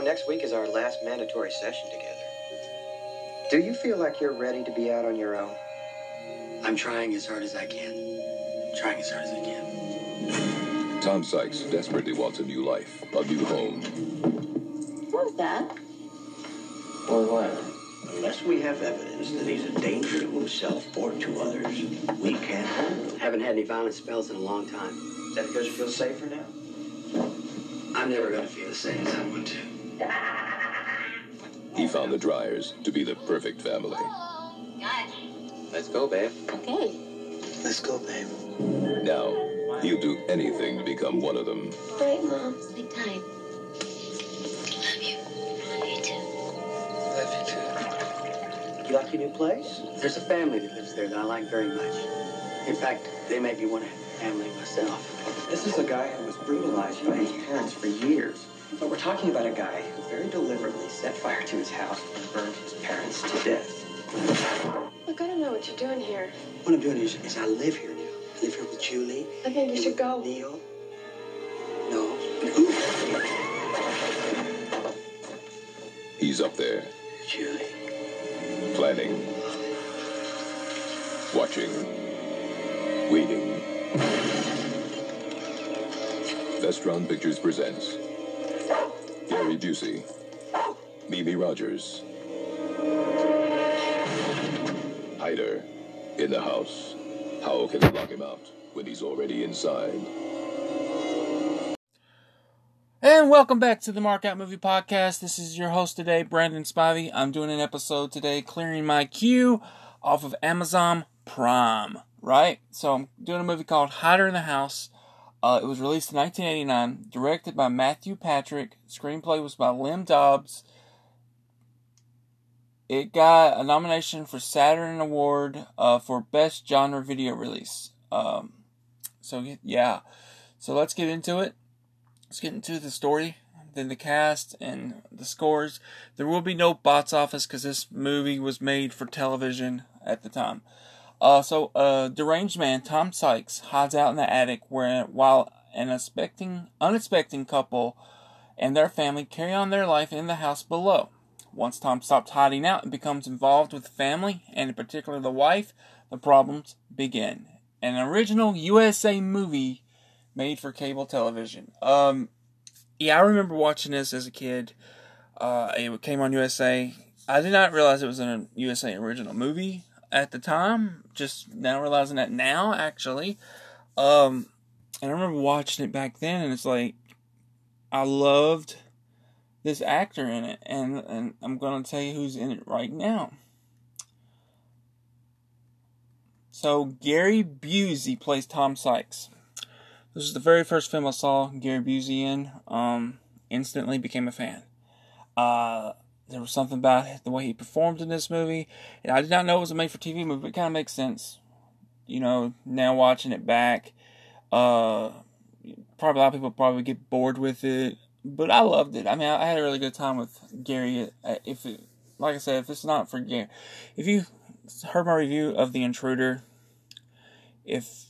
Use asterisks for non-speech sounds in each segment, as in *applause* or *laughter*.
know, next week is our last mandatory session together. Do you feel like you're ready to be out on your own? I'm trying as hard as I can. I'm Trying as hard as I can. Tom Sykes desperately wants a new life, a new home. What was that? Or what? Unless we have evidence that he's a danger to himself or to others, we can't hold him. Haven't had any violent spells in a long time. Is that because you feel safer now? I'm never going to feel the same as I want to. He found the Dreyers to be the perfect family. Let's go, babe. Okay. Let's go, babe. Now, he'll do anything to become one of them. All right, Mom. Sleep tight. Love you. Love you too. Love you too. You like your new place? There's a family that lives there that I like very much. In fact, they make me want to have a family myself. This is a guy who was brutalized by his parents for years. But we're talking about a guy who very deliberately set fire to his house and burned his parents to death. Look, I don't know what you're doing here. What I'm doing is, is I live here now. I live here with Julie. I think you should go. Neil. No. He's up there, Julie. planning, watching, waiting. Vestron Pictures presents Gary Busey, Mimi Rogers, Hider in the house. How can they lock him out when he's already inside? And welcome back to the Mark Out Movie Podcast. This is your host today, Brandon Spivey. I'm doing an episode today clearing my queue off of Amazon Prime, right? So I'm doing a movie called Hider in the House. Uh, it was released in 1989, directed by Matthew Patrick. Screenplay was by Lem Dobbs. It got a nomination for Saturn Award uh, for Best Genre Video Release. Um, so yeah, so let's get into it. Let's get into the story, then the cast and the scores. There will be no box office because this movie was made for television at the time. Uh, so, a deranged man, Tom Sykes, hides out in the attic where, while an unexpected, unexpected couple and their family carry on their life in the house below. Once Tom stops hiding out and becomes involved with the family, and in particular the wife, the problems begin. An original USA movie made for cable television. Um, yeah, I remember watching this as a kid. Uh, it came on USA. I did not realize it was a USA original movie at the time. Just now realizing that now, actually. Um, and I remember watching it back then, and it's like I loved this actor in it, and and I'm gonna tell you who's in it right now. So Gary Busey plays Tom Sykes. This is the very first film I saw Gary Busey in. Um, instantly became a fan. Uh, there was something about the way he performed in this movie. And I did not know it was a made-for-TV movie, but it kind of makes sense. You know, now watching it back, uh, probably a lot of people probably get bored with it, but I loved it. I mean, I had a really good time with Gary. If it, like I said, if it's not for Gary, if you heard my review of The Intruder, if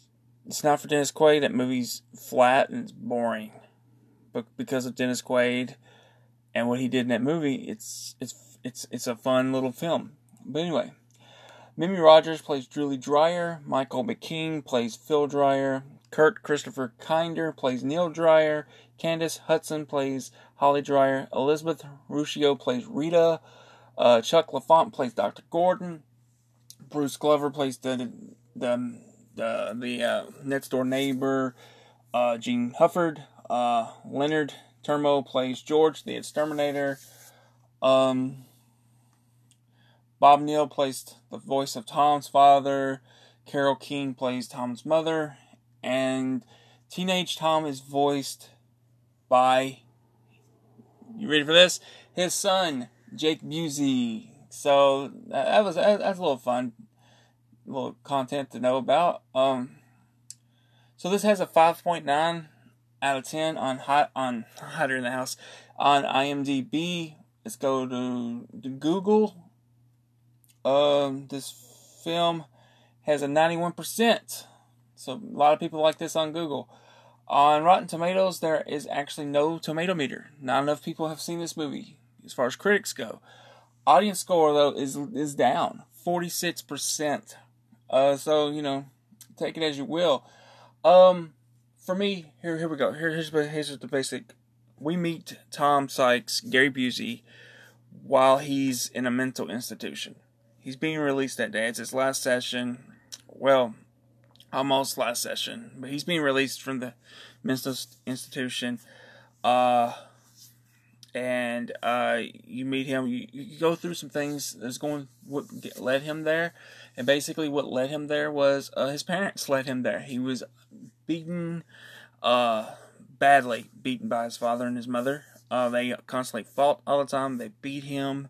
it's not for Dennis Quaid, that movie's flat and it's boring. But because of Dennis Quaid and what he did in that movie, it's it's it's it's a fun little film. But anyway, Mimi Rogers plays Julie Dreyer. Michael McKean plays Phil Dreyer. Kurt Christopher Kinder plays Neil Dreyer. Candace Hudson plays Holly Dreyer. Elizabeth Ruscio plays Rita. Uh, Chuck LaFont plays Dr. Gordon. Bruce Glover plays the the the, the uh, next door neighbor. Uh, Gene Hufford. Uh, Leonard Termo plays George the Exterminator. Um, Bob Neal plays the voice of Tom's father. Carol King plays Tom's mother. And Teenage Tom is voiced by, you ready for this? His son, Jake Busey. So that was that's a little fun, little content to know about. Um, so this has a 5.9 out of 10 on hot on Hider in the House on IMDb. Let's go to, to Google. Um, this film has a 91%. So a lot of people like this on Google. On Rotten Tomatoes, there is actually no tomato meter. Not enough people have seen this movie as far as critics go. Audience score though is is down forty six percent. Uh, so you know, take it as you will. Um, for me, here here we go. Here, here's here's the basic. We meet Tom Sykes, Gary Busey, while he's in a mental institution. He's being released that day. It's his last session. Well, almost last session, but he's being released from the mental institution. Uh, and uh, you meet him. You, you go through some things that's going what led him there, and basically what led him there was uh, his parents led him there. He was beaten, uh, badly beaten by his father and his mother. Uh, they constantly fought all the time. They beat him.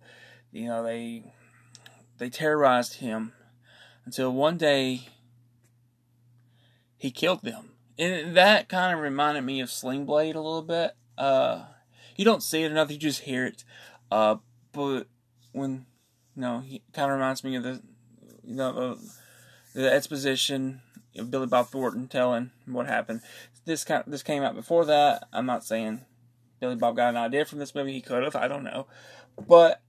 You know they they terrorized him until one day he killed them. And that kind of reminded me of Sling Blade a little bit. Uh, you don't see it enough; you just hear it. Uh, but when you know, he kind of reminds me of the you know uh, the exposition of Billy Bob Thornton telling what happened. This kind of, this came out before that. I'm not saying Billy Bob got an idea from this movie. He could have. I don't know. But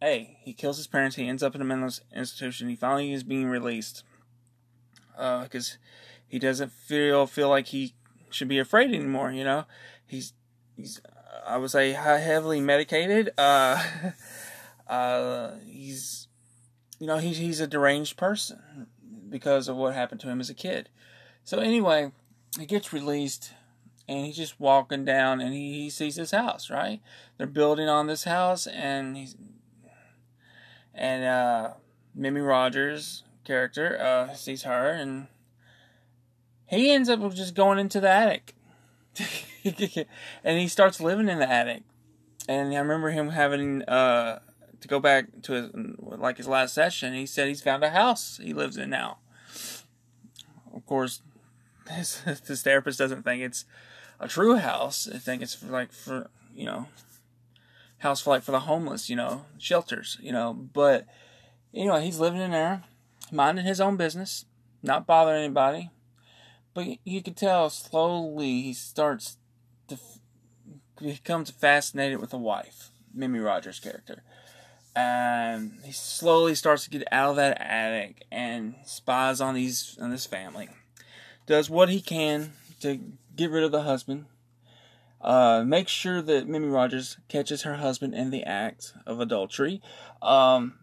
hey, he kills his parents. He ends up in a mental institution. He finally is being released because uh, he doesn't feel feel like he should be afraid anymore. You know, he's he's I would say heavily medicated. Uh, *laughs* uh, he's you know he's he's a deranged person because of what happened to him as a kid. So anyway, he gets released and he's just walking down and he, he sees this house, right? They're building on this house and he's and uh Mimi Rogers character uh sees her and he ends up just going into the attic. *laughs* and he starts living in the attic. And I remember him having uh, to go back to his, like his last session. He said he's found a house he lives in now. Of course, *laughs* his, his therapist doesn't think it's a true house. I think it's for like for you know, house for like for the homeless. You know, shelters. You know, but anyway, he's living in there, minding his own business, not bothering anybody but you can tell slowly he starts to becomes fascinated with a wife, Mimi Rogers' character. And he slowly starts to get out of that attic and spies on these on this family. Does what he can to get rid of the husband. Uh, make sure that Mimi Rogers catches her husband in the act of adultery. Um,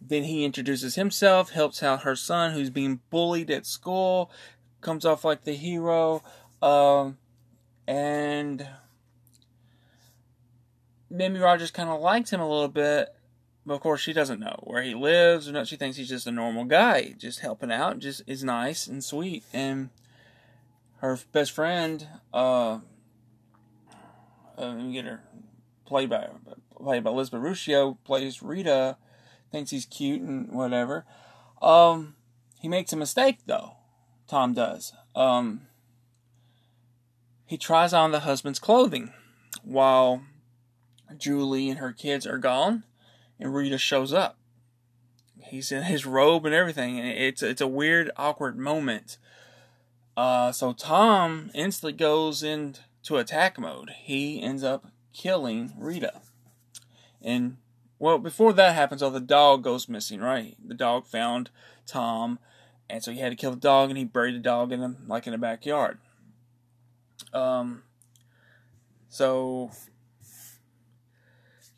then he introduces himself, helps out her son who's being bullied at school, comes off like the hero, um, and Mimi Rogers kind of likes him a little bit, but of course she doesn't know where he lives or not. She thinks he's just a normal guy, just helping out, just is nice and sweet. And her best friend, uh, uh let me get her played by played by Elizabeth Ruscio, plays Rita, thinks he's cute and whatever. Um, he makes a mistake though. Tom does. Um, he tries on the husband's clothing while Julie and her kids are gone, and Rita shows up. He's in his robe and everything, and it's it's a weird, awkward moment. Uh, so Tom instantly goes into attack mode. He ends up killing Rita, and well, before that happens, oh, the dog goes missing. Right, the dog found Tom and so he had to kill the dog, and he buried the dog in the, like in the backyard. Um, so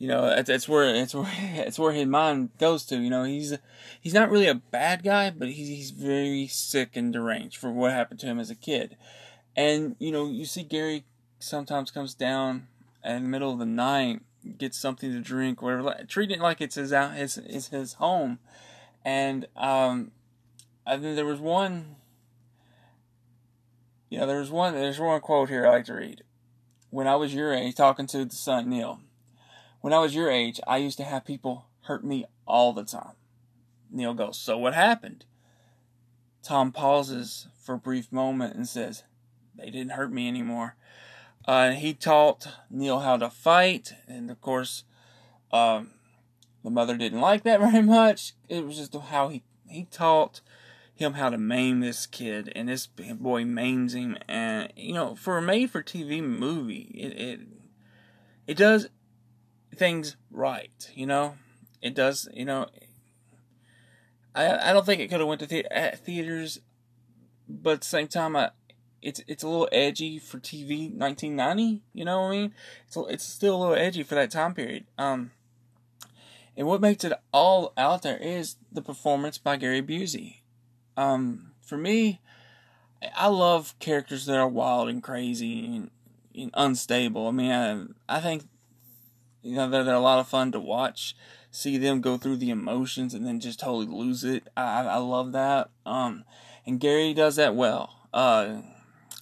you know that's, that's where it's where *laughs* it's where his mind goes to. You know, he's he's not really a bad guy, but he's he's very sick and deranged for what happened to him as a kid. And you know, you see Gary sometimes comes down in the middle of the night, gets something to drink, whatever, treating it like it's his out his his, his home, and um, I think there was one. You know, there's one. There's one quote here I like to read. When I was your age, talking to the son Neil. When I was your age, I used to have people hurt me all the time. Neil goes, So what happened? Tom pauses for a brief moment and says, They didn't hurt me anymore. Uh, he taught Neil how to fight, and of course, um, the mother didn't like that *laughs* very much. It was just how he he taught him how to maim this kid, and this boy maims him. And you know, for a made-for-TV movie, it it it does things right. You know, it does. You know, I I don't think it could have went to the- theaters, but at the same time, I it's it's a little edgy for TV 1990. You know what I mean? It's it's still a little edgy for that time period. Um, and what makes it all out there is the performance by Gary Busey. Um, for me, I love characters that are wild and crazy and, and unstable. I mean, I I think you know they're, they're a lot of fun to watch. See them go through the emotions and then just totally lose it. I I love that. Um, and Gary does that well. Uh,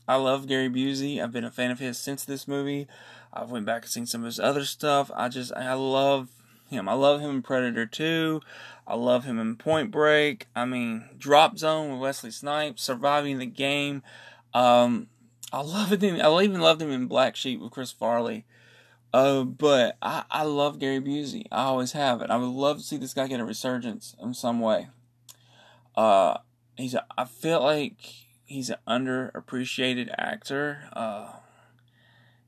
I love Gary Busey. I've been a fan of his since this movie. I've went back and seen some of his other stuff. I just I love him. I love him in Predator 2. I love him in Point Break. I mean, Drop Zone with Wesley Snipes, Surviving the Game. Um, I love. In, I even loved him in Black Sheep with Chris Farley. Uh, but I, I love Gary Busey. I always have it. I would love to see this guy get a resurgence in some way. Uh, he's. A, I feel like he's an underappreciated actor. Uh,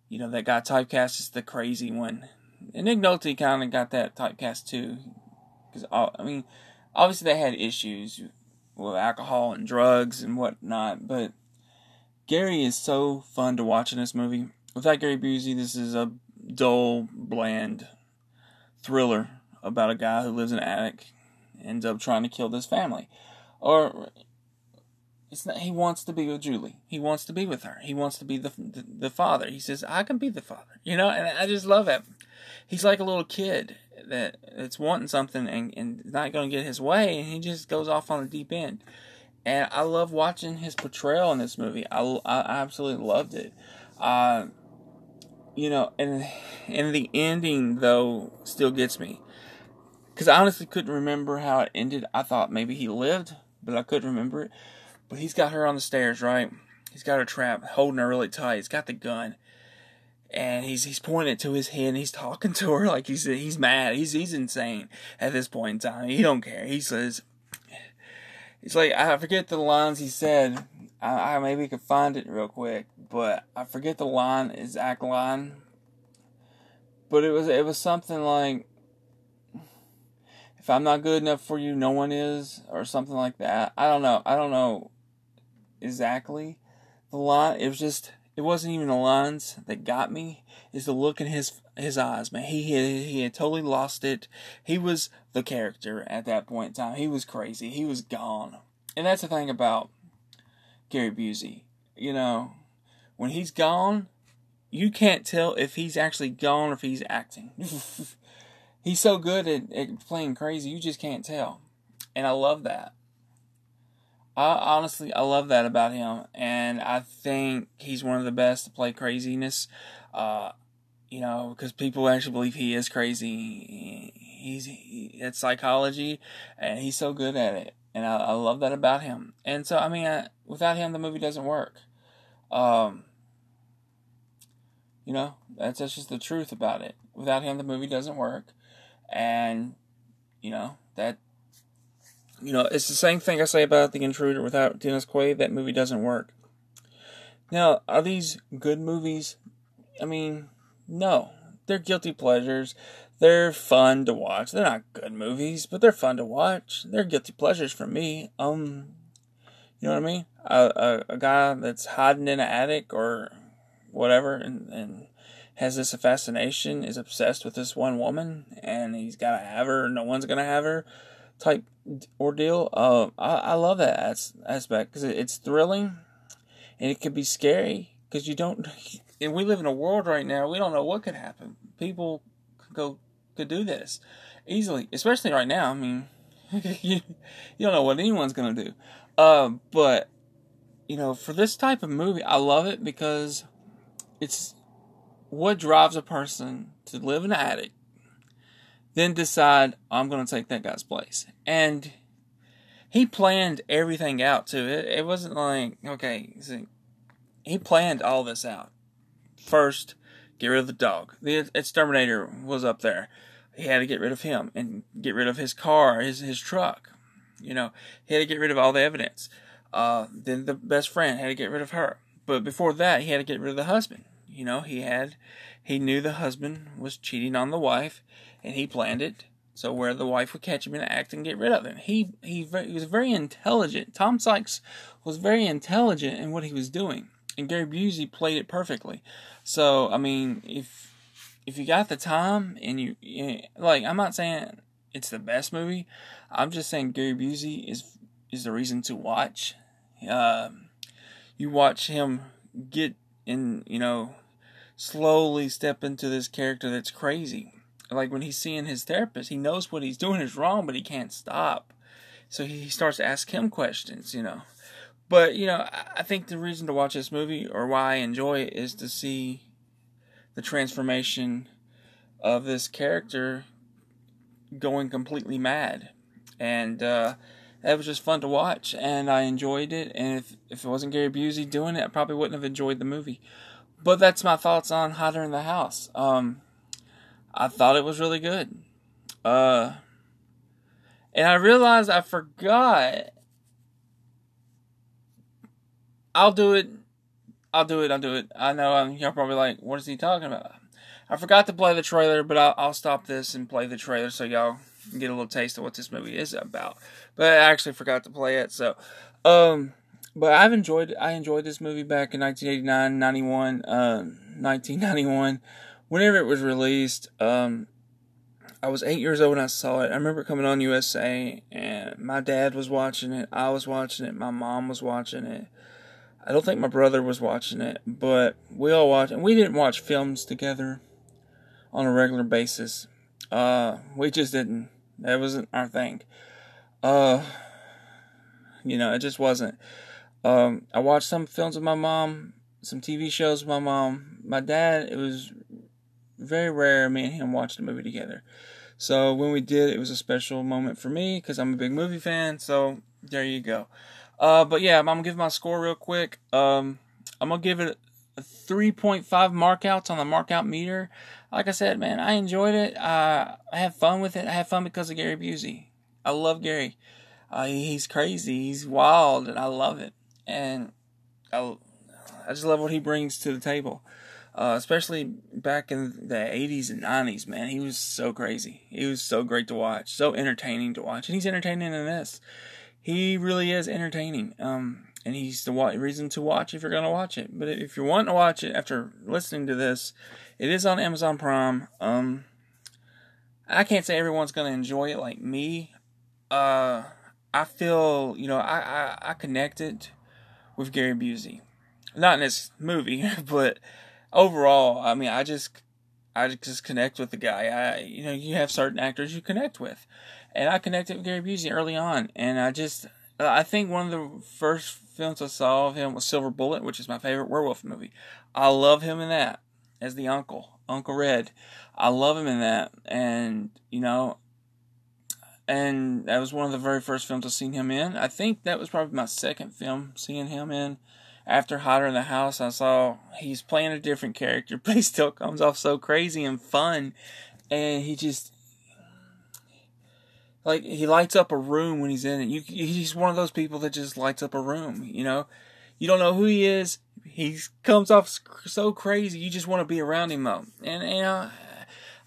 you know that guy typecast as the crazy one, and Nick Nolte kind of got that typecast too. Because I mean, obviously they had issues with alcohol and drugs and whatnot, but Gary is so fun to watch in this movie. Without Gary Busey, this is a dull, bland thriller about a guy who lives in an attic, ends up trying to kill this family, or it's not. He wants to be with Julie. He wants to be with her. He wants to be the the, the father. He says, "I can be the father," you know, and I just love it. He's like a little kid that that's wanting something and and not going to get his way, and he just goes off on the deep end. And I love watching his portrayal in this movie. I, I absolutely loved it. Uh, you know, and and the ending though still gets me because I honestly couldn't remember how it ended. I thought maybe he lived, but I couldn't remember it. But he's got her on the stairs, right? He's got her trapped, holding her really tight. He's got the gun, and he's he's pointing it to his head. and He's talking to her *laughs* like he's he's mad. He's he's insane at this point in time. He don't care. He says, "He's like I forget the lines he said. I, I maybe could find it real quick, but I forget the line exact line. But it was it was something like." If I'm not good enough for you, no one is, or something like that. I don't know. I don't know exactly the line. It was just it wasn't even the lines that got me. It's the look in his his eyes, man. He had he had totally lost it. He was the character at that point in time. He was crazy. He was gone. And that's the thing about Gary Busey. You know, when he's gone, you can't tell if he's actually gone or if he's acting. *laughs* he's so good at, at playing crazy, you just can't tell. And I love that. I honestly I love that about him, and I think he's one of the best to play craziness. Uh, you know, because people actually believe he is crazy. He's he, it's psychology, and he's so good at it, and I, I love that about him. And so, I mean, I, without him, the movie doesn't work. Um, you know, that's that's just the truth about it. Without him, the movie doesn't work, and you know that you know, it's the same thing I say about The Intruder. Without Dennis Quaid, that movie doesn't work. Now, are these good movies? I mean, no. They're guilty pleasures. They're fun to watch. They're not good movies, but they're fun to watch. They're guilty pleasures for me. Um, you know what I mean? A, a, a guy that's hiding in an attic or whatever and, and has this fascination, is obsessed with this one woman, and he's got to have her, no one's going to have her type ordeal. Uh, I, I love that as, aspect because it, it's thrilling and it could be scary because you don't. *laughs* And we live in a world right now. We don't know what could happen. People could go could do this easily, especially right now. I mean, *laughs* you, you don't know what anyone's gonna do. Uh, but you know, for this type of movie, I love it because it's what drives a person to live in an attic then decide I'm going to take that guy's place. And he planned everything out too. It, it wasn't like okay, see, he planned all this out. First, get rid of the dog. The exterminator was up there. He had to get rid of him and get rid of his car, his his truck. You know, he had to get rid of all the evidence. Uh, then the best friend had to get rid of her. But before that, he had to get rid of the husband. You know, he had, he knew the husband was cheating on the wife, and he planned it. So where the wife would catch him in the act and get rid of him. He he, he was very intelligent. Tom Sykes was very intelligent in what he was doing, and Gary Busey played it perfectly. So I mean, if if you got the time and you, you like, I'm not saying it's the best movie. I'm just saying Gary Busey is is the reason to watch. Uh, you watch him get in, you know, slowly step into this character that's crazy. Like when he's seeing his therapist, he knows what he's doing is wrong, but he can't stop. So he starts to ask him questions, you know. But, you know, I think the reason to watch this movie or why I enjoy it is to see the transformation of this character going completely mad. And uh, it was just fun to watch, and I enjoyed it. And if, if it wasn't Gary Busey doing it, I probably wouldn't have enjoyed the movie. But that's my thoughts on Hider in the House. Um, I thought it was really good. Uh, and I realized I forgot. I'll do it. I'll do it. I'll do it. I know I'm, you're probably like, what is he talking about? I forgot to play the trailer, but I'll, I'll stop this and play the trailer so y'all get a little taste of what this movie is about. But I actually forgot to play it, so um but I've enjoyed I enjoyed this movie back in 1989, 91, uh, 1991 whenever it was released. Um I was 8 years old when I saw it. I remember coming on USA and my dad was watching it, I was watching it, my mom was watching it. I don't think my brother was watching it, but we all watched and we didn't watch films together on a regular basis. Uh, we just didn't. That wasn't our thing. Uh, you know, it just wasn't. Um, I watched some films with my mom, some TV shows with my mom. My dad, it was very rare me and him watched a movie together. So when we did, it was a special moment for me because I'm a big movie fan. So there you go. Uh, but yeah, I'm gonna give my score real quick. Um, I'm gonna give it 3.5 markouts on the markout meter. Like I said, man, I enjoyed it. Uh, I had fun with it. I had fun because of Gary Busey. I love Gary. Uh, he's crazy. He's wild, and I love it. And I, I just love what he brings to the table. Uh, especially back in the 80s and 90s, man. He was so crazy. He was so great to watch, so entertaining to watch. And he's entertaining in this. He really is entertaining. Um, and he's the reason to watch if you're going to watch it. But if you're wanting to watch it after listening to this, it is on Amazon Prime. Um, I can't say everyone's going to enjoy it like me. Uh, I feel, you know, I, I, I connected with Gary Busey. Not in this movie, *laughs* but overall, I mean, I just, I just connect with the guy. I, you know, you have certain actors you connect with. And I connected with Gary Busey early on. And I just, Uh, I think one of the first films I saw of him was Silver Bullet, which is my favorite werewolf movie. I love him in that as the uncle, Uncle Red. I love him in that. And, you know, and that was one of the very first films I've seen him in. I think that was probably my second film seeing him in. After Hider in the House, I saw he's playing a different character, *laughs* but he still comes off so crazy and fun. And he just, like, he lights up a room when he's in it. You, he's one of those people that just lights up a room, you know? You don't know who he is. He comes off so crazy. You just want to be around him, though. And, you know,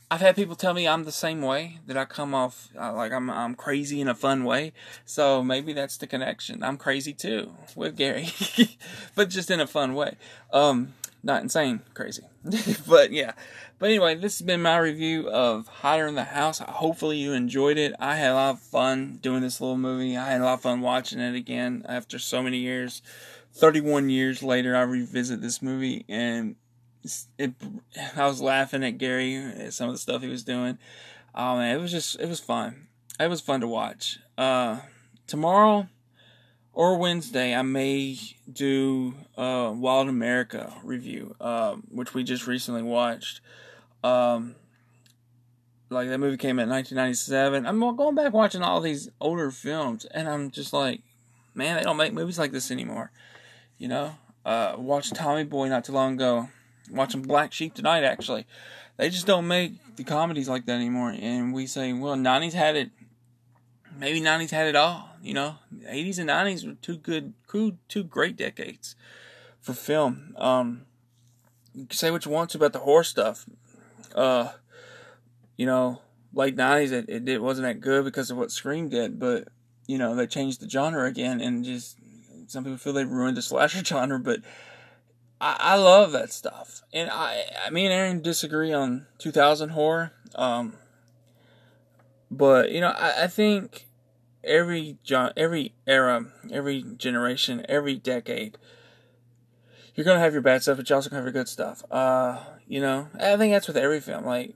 I've had people tell me I'm the same way that I come off uh, like I'm I'm crazy in a fun way. So maybe that's the connection. I'm crazy too with Gary, *laughs* but just in a fun way. Um, not insane crazy, *laughs* but yeah. But anyway, this has been my review of Hider in the House. Hopefully you enjoyed it. I had a lot of fun doing this little movie. I had a lot of fun watching it again after so many years. 31 years later, I revisit this movie and it, *laughs* I was laughing at Gary at some of the stuff he was doing. Oh man, it was just it was fun. It was fun to watch. Uh, tomorrow or Wednesday, I may do uh, Wild America review, uh, which we just recently watched. Um, like that movie came out in 1997. I'm going back watching all these older films, and I'm just like, man, they don't make movies like this anymore. You know, uh, watched Tommy Boy not too long ago watching Black Sheep tonight. Actually, they just don't make the comedies like that anymore. And we say, well, '90s had it. maybe 90s had it all. You know, 80s and 90s were two good, two great decades for film. Um, you can say what you want to about the horror stuff. Uh, you know, late 90s, it, it, it wasn't that good because of what Scream did, but, you know, they changed the genre again and just, some people feel they ruined the slasher *laughs* genre, but I, I love that stuff. And I, I, me and Aaron disagree on 2000 horror. Um, but, you know, I, I think every every era, every generation, every decade, you're gonna have your bad stuff, but you're also gonna have your good stuff. Uh, you know, I think that's with every film. Like,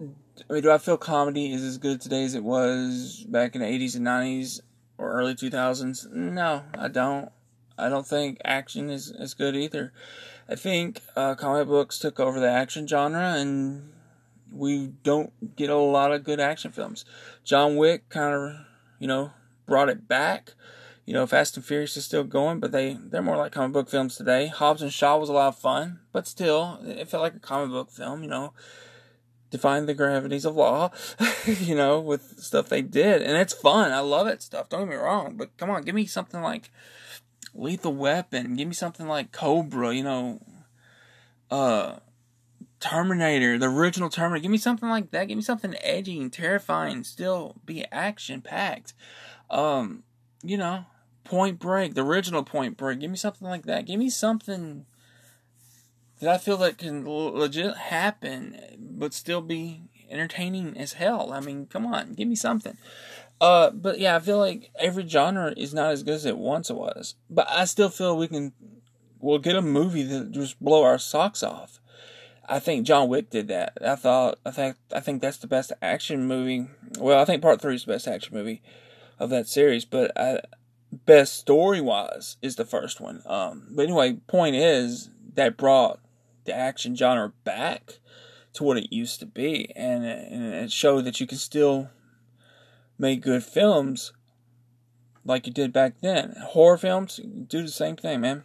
I mean, do I feel comedy is as good today as it was back in the '80s and '90s or early 2000s? No, I don't. I don't think action is as good either. I think uh, comic books took over the action genre, and we don't get a lot of good action films. John Wick kind of, you know, brought it back. You know, Fast and Furious is still going, but they they're more like comic book films today. Hobbs and Shaw was a lot of fun, but still, it felt like a comic book film. You know, defying the gravities of law. *laughs* you know, with stuff they did, and it's fun. I love it stuff. Don't get me wrong, but come on, give me something like Lethal Weapon. Give me something like Cobra. You know, uh, Terminator, the original Terminator. Give me something like that. Give me something edgy and terrifying, still be action packed. Um, you know, Point Break, the original Point Break. Give me something like that. Give me something that I feel that can legit happen, but still be entertaining as hell. I mean, come on, give me something. Uh, but yeah, I feel like every genre is not as good as it once was. But I still feel we can, we'll get a movie that just blow our socks off. I think John Wick did that. I thought, I think, I think that's the best action movie. Well, I think Part Three is the best action movie of that series, but I, best story wise is the first one. Um, but anyway, point is that brought the action genre back to what it used to be, and, and it showed that you can still make good films like you did back then. Horror films do the same thing, man.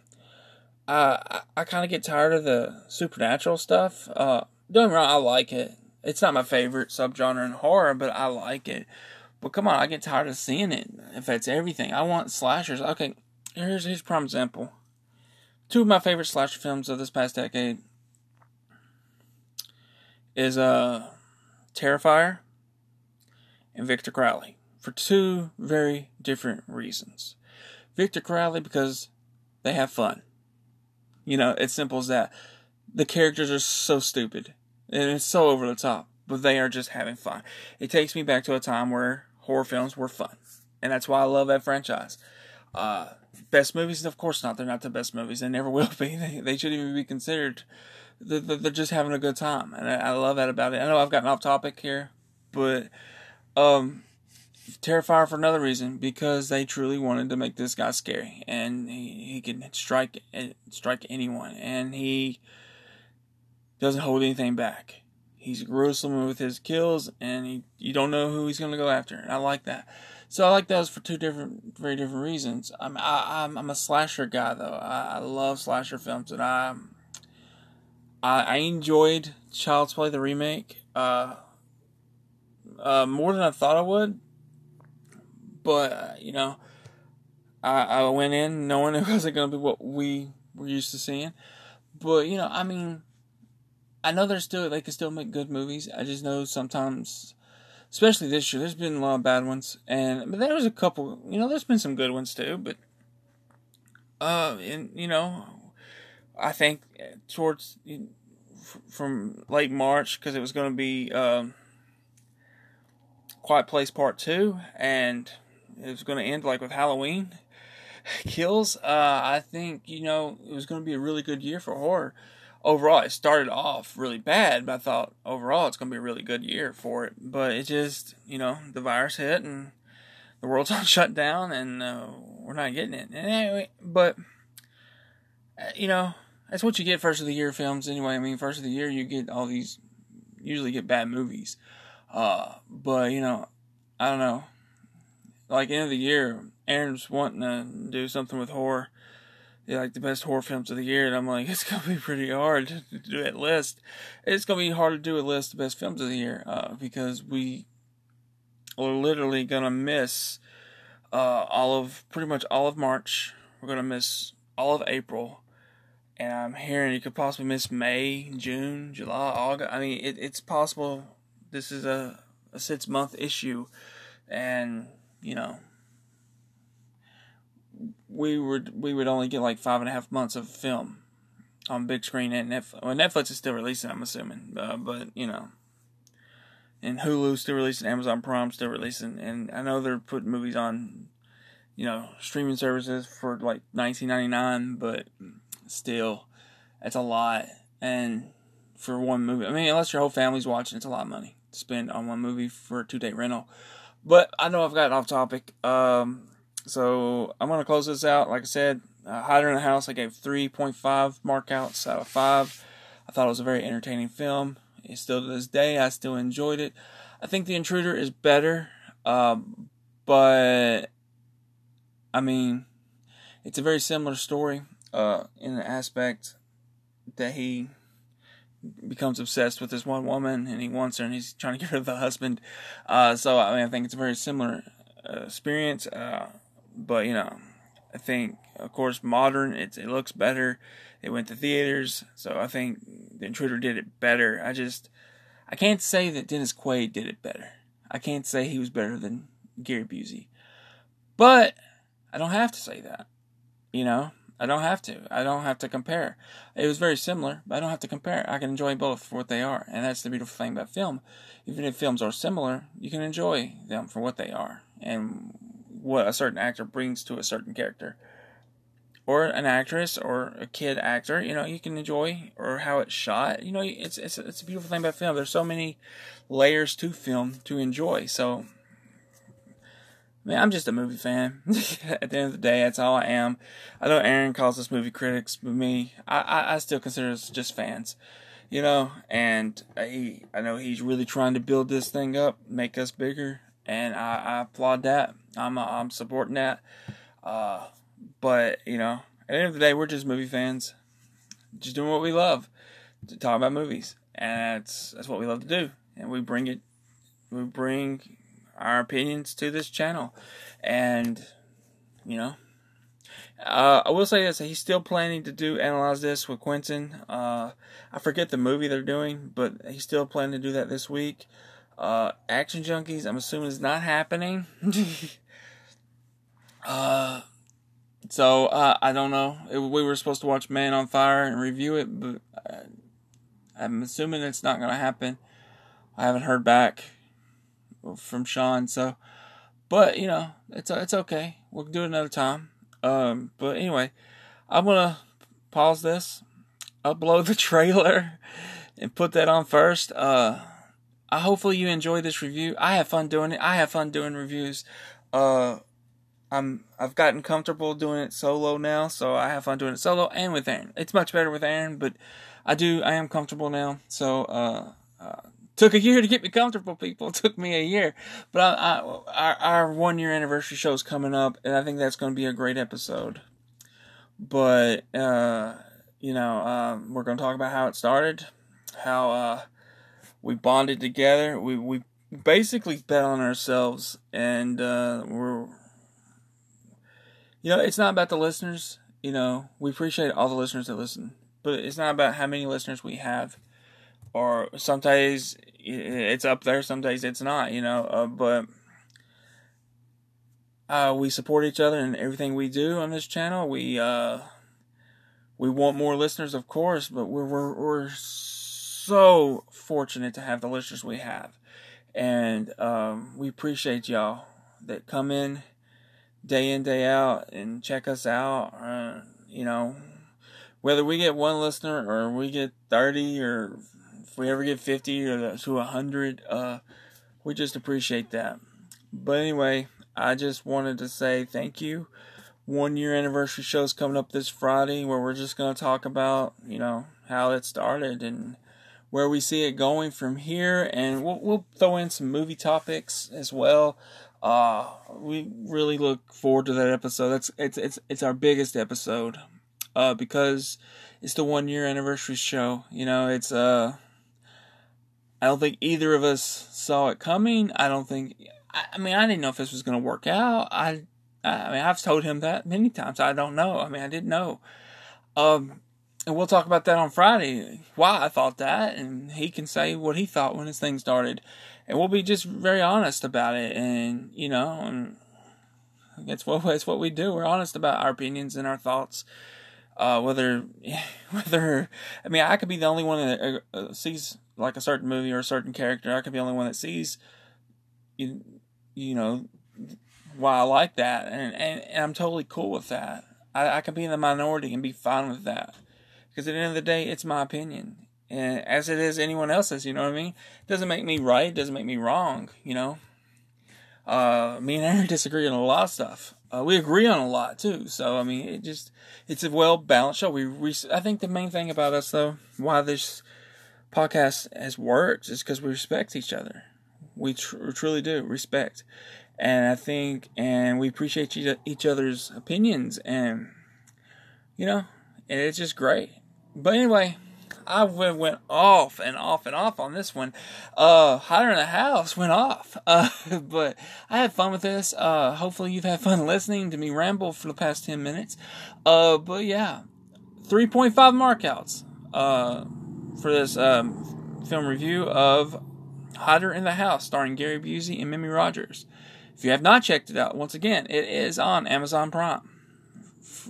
Uh, I I kind of get tired of the supernatural stuff. Uh, don't wrong, I like it. It's not my favorite subgenre in horror, but I like it. But come on, I get tired of seeing it. If that's everything, I want slashers. Okay, here's here's prime example. Two of my favorite slasher films of this past decade is uh Terrifier and Victor Crowley for two very different reasons. Victor Crowley because they have fun. You know, it's simple as that. The characters are so stupid and it's so over the top, but they are just having fun. It takes me back to a time where horror films were fun, and that's why I love that franchise. Uh, best movies, of course not. They're not the best movies. They never *laughs* will be. They, they shouldn't even be considered. They're, they're just having a good time, and I, I love that about it. I know I've gotten off topic here, but um, Terrifier for another reason because they truly wanted to make this guy scary, and he, he can strike strike anyone, and he doesn't hold anything back. He's gruesome with his kills, and he, you don't know who he's going to go after. And I like that. So I like those for two different, very different reasons. I'm I, am i I'm a slasher guy though. I, I love slasher films, and I I, I enjoyed Child's Play the remake uh, uh, more than I thought I would. But uh, you know, I I went in knowing *laughs* it wasn't going to be what we were used to seeing. But you know, I mean I know they're still they can still make good movies. I just know sometimes, especially this year, there's been a lot of bad ones, and but there was a couple. You know, there's been some good ones too. But uh, and you know, I think towards from late March because it was going to be um, Quiet Place Part Two, and it was going to end like with Halloween kills. Uh, I think you know it was going to be a really good year for horror overall, it started off really bad, but I thought overall it's going to be a really good year for it. But it just, you know, the virus hit and the world's *laughs* on shut down and uh, we're not getting it. Anyway, but, uh, you know, that's what you get first of the year films anyway. I mean, first of the year you get all these, usually get bad movies. Uh, but, you know, I don't know. Like, end of the year, Aaron's wanting to do something with horror yeah, like the best horror films of the year, and I'm like, *laughs* it's gonna be pretty hard to do that list. It's gonna be hard to do a list of best films of the year uh, because we are literally gonna miss uh, all of pretty much all of March. We're gonna miss all of April, and I'm hearing you could possibly miss May, June, July, August. I mean, it, it's possible. This is a, a six month issue, and you know, we would we would only get like five and a half months of film on big screen and Netflix. Well, Netflix is still releasing, I'm assuming, uh, but you know, and Hulu still releasing, Amazon Prime still releasing, and I know they're putting movies on, you know, streaming services for like 19.99, but still, it's a lot, and for one movie, I mean, unless your whole family's watching, it's a lot of money to spend on one movie for a two day rental. But I know I've gotten off topic. Um, so I'm gonna close this out. Like I said, uh, Hider in the House. I gave 3.5 markouts out of five. I thought it was a very entertaining film. It's still to this day, I still enjoyed it. I think The Intruder is better, uh, but I mean, it's a very similar story uh, in the aspect that he becomes obsessed with this one woman and he wants her and he's trying to get rid of the husband. Uh, so I mean, I think it's a very similar uh, experience. Uh, but you know, I think of course modern it it looks better. It went to theaters, so I think The Intruder did it better. I just I can't say that Dennis Quaid did it better. I can't say he was better than Gary Busey. But I don't have to say that. You know, I don't have to. I don't have to compare. It was very similar, but I don't have to compare. I can enjoy both for what they are. And that's the beautiful thing about film. Even if films are similar, you can enjoy them for what they are. And what a certain actor brings to a certain character or an actress or a kid actor, you know, you can enjoy or how it's shot. You know, it's it's it's a beautiful thing about film. There's so many layers to film to enjoy. So, man, I'm just a movie fan. *laughs* At the end of the day, that's all I am. I know Aaron calls us movie critics, but me, I I, I still consider us just fans. You know, and he, I know he's really trying to build this thing up, make us bigger, and I, I applaud that. I'm I'm supporting that. Uh, but you know, at the end of the day, we're just movie fans, just doing what we love, to talk about movies, and that's that's what we love to do. And we bring it, we bring our opinions to this channel, and you know. Uh, I will say this: he's still planning to do analyze this with Quentin. Uh, I forget the movie they're doing, but he's still planning to do that this week. Uh, Action Junkies, I'm assuming is not happening. *laughs* uh, so uh, I don't know. It, we were supposed to watch Man on Fire and review it, but uh, I'm assuming it's not going to happen. I haven't heard back from Sean, so but you know it's it's okay. We'll do it another time. Um, but anyway, I'm gonna pause this, upload the *laughs* trailer, and put that on first. Uh, I hopefully you enjoy this review. I have fun doing it. I have fun doing reviews. Uh, I'm I've gotten comfortable doing it solo now, so I have fun doing it solo and with Aaron. It's much better with Aaron, but I do I am comfortable now. So uh, uh took a year to get me comfortable. People it *laughs* took me a year, but I, I, our our one year anniversary show is coming up, and I think that's going to be a great episode. But uh, you know, um, we're going to talk about how it started, how uh, we bonded together. We we basically bet on ourselves, and uh, we're you know, it's not about the listeners. You know, we appreciate all the listeners that listen, but it's not about how many listeners we have. Or sometimes it's up there, sometimes it's not. You know, uh, but uh, we support each other in everything we do on this channel. We uh, we want more listeners, of course, but we're we're, we're so fortunate to have the listeners we have, and um, we appreciate y'all that come in day in day out and check us out. Uh, you know, whether we get one listener or we get thirty or if we ever get fifty or to hundred, uh, we just appreciate that. But anyway, I just wanted to say thank you. One year anniversary show is coming up this Friday where we're just going to talk about, you know, how it started and where we see it going from here. And we'll, we'll throw in some movie topics as well. Uh, we really look forward to that episode. That's it's it's it's our biggest episode, uh, because it's the one year anniversary show. You know, it's uh, I don't think either of us saw it coming. I don't think I, I mean, I didn't know if this was going to work out. I, I mean, I've told him that many times. I don't know. I mean, I didn't know. Um, and we'll talk about that on Friday. Why I thought that, and he can say what he thought when his thing started, and we'll be just very honest about it. And you know, and it's what it's what we do. We're honest about our opinions and our thoughts. Uh, whether *laughs* whether I mean, I could be the only one that uh, sees like a certain movie or a certain character. I could be the only one that sees you you know why I like that, and and, and I'm totally cool with that. I, I can be in the minority and be fine with that. Because at the end of the day, it's my opinion. And as it is anyone else's, you know what I mean? It doesn't make me right, doesn't make me wrong, you know? Uh, me and Aaron *laughs* disagree on a lot of stuff. Uh, we agree on a lot too. So I mean, it just it's a well balanced show. We, we I think the main thing about us though, why this podcast has worked, is because we respect each other. We tr- truly do respect, and I think and we appreciate each other's opinions, and you know, and it's just great. But anyway, I went off and off and off on this one. Uh, Hider in the House went off. *laughs* Uh, but I had fun with this. Uh, hopefully you've had fun *laughs* listening to me ramble for the past 10 minutes. Uh, but yeah, 3.5 markouts, uh, for this, um, film review of Hider in the House starring Gary Busey and Mimi Rogers. If you have not checked it out, once again, it is on Amazon Prime.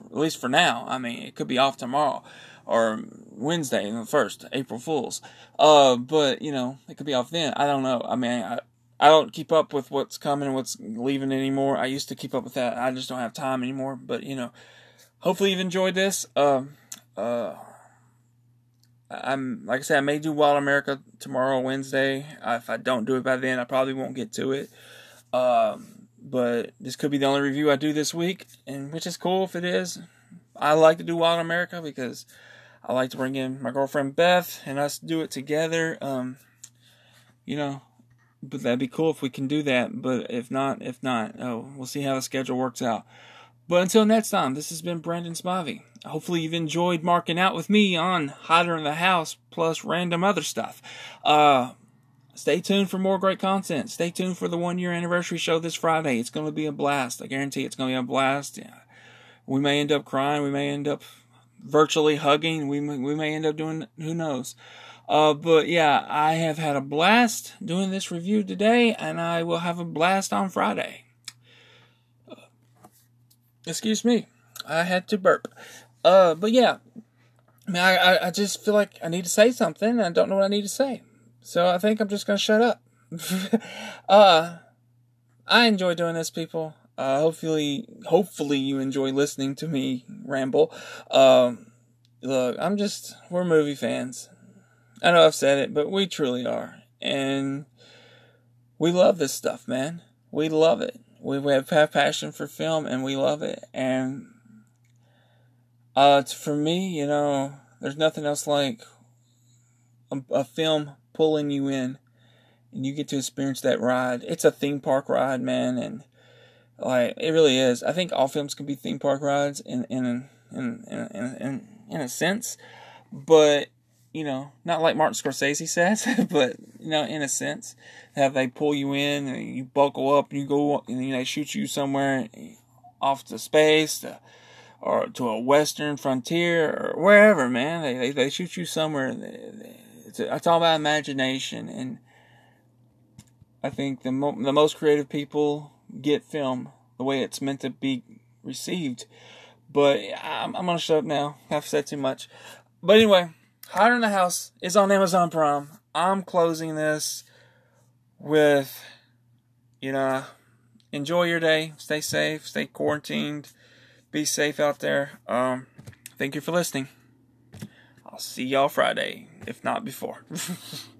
At least for now. I mean, it could be off tomorrow or Wednesday, the first April Fools. Uh, but you know, it could be off then. I don't know. I mean, I I don't keep up with what's coming and what's leaving anymore. I used to keep up with that. I just don't have time anymore. But you know, hopefully you've enjoyed this. Um, uh, I'm like I said, I may do Wild America tomorrow, Wednesday. If I don't do it by then, I probably won't get to it. Um, but this could be the only review I do this week, and which is cool if it is. I like to do Wild America because I like to bring in my girlfriend Beth and us do it together. Um, you know, but that'd be cool if we can do that. But if not, if not, oh, we'll see how the schedule works out. But until next time, this has been Brandon Spivey. Hopefully, you've enjoyed marking out with me on Hider in the House plus random other stuff. Uh, stay tuned for more great content. Stay tuned for the one year anniversary show this Friday. It's going to be a blast. I guarantee it's going to be a blast. Yeah. We may end up crying. We may end up virtually hugging. We may, we may end up doing who knows. Uh, but yeah, I have had a blast doing this review today, and I will have a blast on Friday. Excuse me, I had to burp. Uh, but yeah, I mean, I, I just feel like I need to say something. And I don't know what I need to say, so I think I'm just gonna shut up. *laughs* uh, I enjoy doing this, people. Uh, hopefully, hopefully you enjoy listening to me ramble. Um, look, I'm just we're movie fans. I know I've said it, but we truly are, and we love this stuff, man. We love it. We have passion for film, and we love it. And uh, for me, you know, there's nothing else like a, a film pulling you in, and you get to experience that ride. It's a theme park ride, man, and like it really is. I think all films can be theme park rides in in in in in in, in a sense, but you know, not like Martin Scorsese says, *laughs* but you know, in a sense, have they pull you in and you buckle up and you go and you know, they shoot you somewhere off to space to, or to a western frontier or wherever, man. They they, they shoot you somewhere. It's, it's all about imagination, and I think the mo- the most creative people get film the way it's meant to be received. But I'm, I'm gonna shut up now. I've said too much. But anyway, Hider in the House is on Amazon Prime. I'm closing this with, you know, enjoy your day. Stay safe. Stay quarantined. Be safe out there. Um, thank you for listening. I'll see y'all Friday, if not before. *laughs*